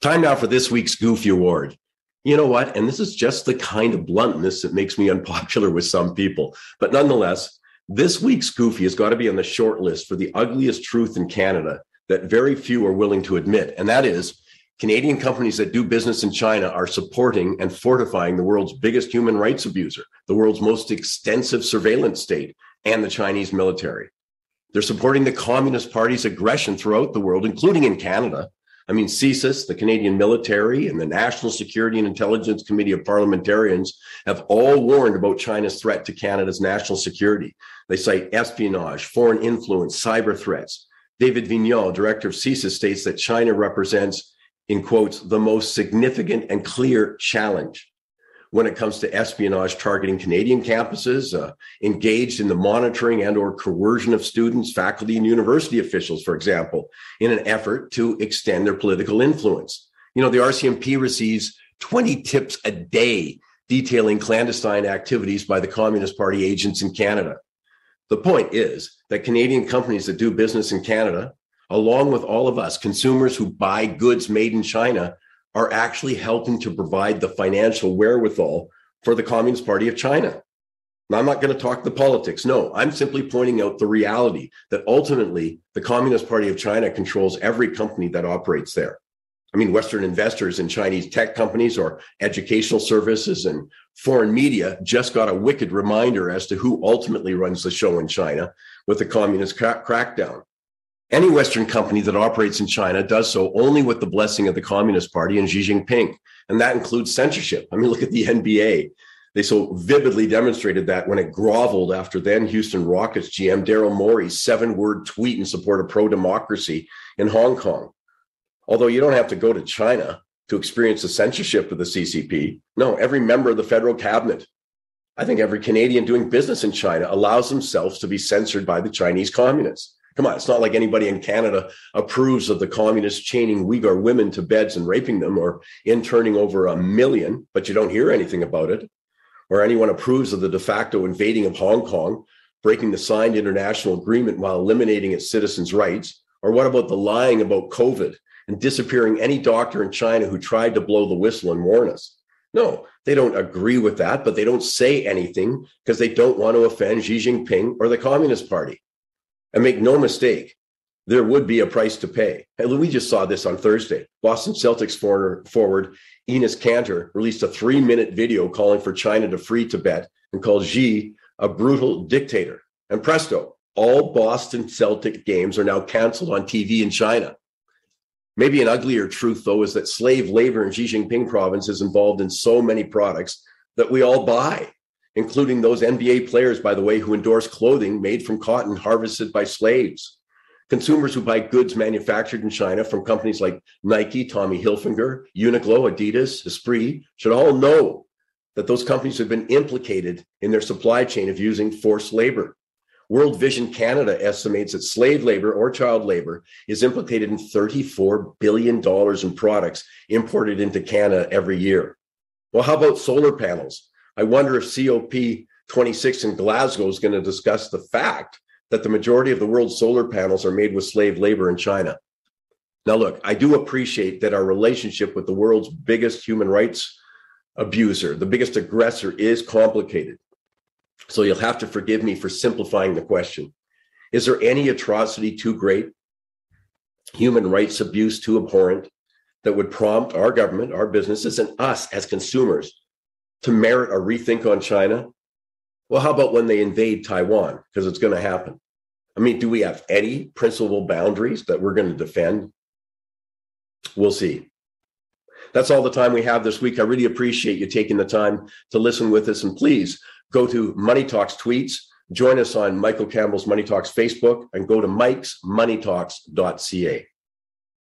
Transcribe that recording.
Time now for this week's Goofy Award. You know what? And this is just the kind of bluntness that makes me unpopular with some people. But nonetheless, this week's Goofy has got to be on the short list for the ugliest truth in Canada that very few are willing to admit. And that is Canadian companies that do business in China are supporting and fortifying the world's biggest human rights abuser, the world's most extensive surveillance state, and the Chinese military. They're supporting the Communist Party's aggression throughout the world, including in Canada. I mean, CSIS, the Canadian military, and the National Security and Intelligence Committee of Parliamentarians have all warned about China's threat to Canada's national security. They cite espionage, foreign influence, cyber threats. David Vigneault, director of CSIS, states that China represents in quotes, the most significant and clear challenge when it comes to espionage targeting Canadian campuses, uh, engaged in the monitoring and or coercion of students, faculty, and university officials, for example, in an effort to extend their political influence. You know, the RCMP receives 20 tips a day detailing clandestine activities by the Communist Party agents in Canada. The point is that Canadian companies that do business in Canada along with all of us, consumers who buy goods made in China, are actually helping to provide the financial wherewithal for the Communist Party of China. Now, I'm not going to talk the politics. No, I'm simply pointing out the reality that ultimately the Communist Party of China controls every company that operates there. I mean, Western investors in Chinese tech companies or educational services and foreign media just got a wicked reminder as to who ultimately runs the show in China with the communist crackdown. Any Western company that operates in China does so only with the blessing of the Communist Party and Xi Jinping. And that includes censorship. I mean, look at the NBA. They so vividly demonstrated that when it groveled after then Houston Rockets GM Daryl Morey's seven word tweet in support of pro democracy in Hong Kong. Although you don't have to go to China to experience the censorship of the CCP. No, every member of the federal cabinet, I think every Canadian doing business in China allows themselves to be censored by the Chinese communists. Come on, it's not like anybody in Canada approves of the communists chaining Uyghur women to beds and raping them or interning over a million, but you don't hear anything about it. Or anyone approves of the de facto invading of Hong Kong, breaking the signed international agreement while eliminating its citizens' rights. Or what about the lying about COVID and disappearing any doctor in China who tried to blow the whistle and warn us? No, they don't agree with that, but they don't say anything because they don't want to offend Xi Jinping or the Communist Party. And make no mistake, there would be a price to pay. And we just saw this on Thursday. Boston Celtics forward Enes Kanter released a three minute video calling for China to free Tibet and called Xi a brutal dictator. And presto, all Boston Celtic games are now canceled on TV in China. Maybe an uglier truth, though, is that slave labor in Xinjiang province is involved in so many products that we all buy including those NBA players, by the way, who endorse clothing made from cotton harvested by slaves. Consumers who buy goods manufactured in China from companies like Nike, Tommy Hilfiger, Uniqlo, Adidas, Esprit should all know that those companies have been implicated in their supply chain of using forced labor. World Vision Canada estimates that slave labor or child labor is implicated in $34 billion in products imported into Canada every year. Well, how about solar panels? I wonder if COP26 in Glasgow is going to discuss the fact that the majority of the world's solar panels are made with slave labor in China. Now, look, I do appreciate that our relationship with the world's biggest human rights abuser, the biggest aggressor, is complicated. So you'll have to forgive me for simplifying the question. Is there any atrocity too great, human rights abuse too abhorrent, that would prompt our government, our businesses, and us as consumers to merit a rethink on China? Well, how about when they invade Taiwan? Because it's going to happen. I mean, do we have any principal boundaries that we're going to defend? We'll see. That's all the time we have this week. I really appreciate you taking the time to listen with us. And please go to Money Talks tweets, join us on Michael Campbell's Money Talks Facebook, and go to Mike's mikesmoneytalks.ca.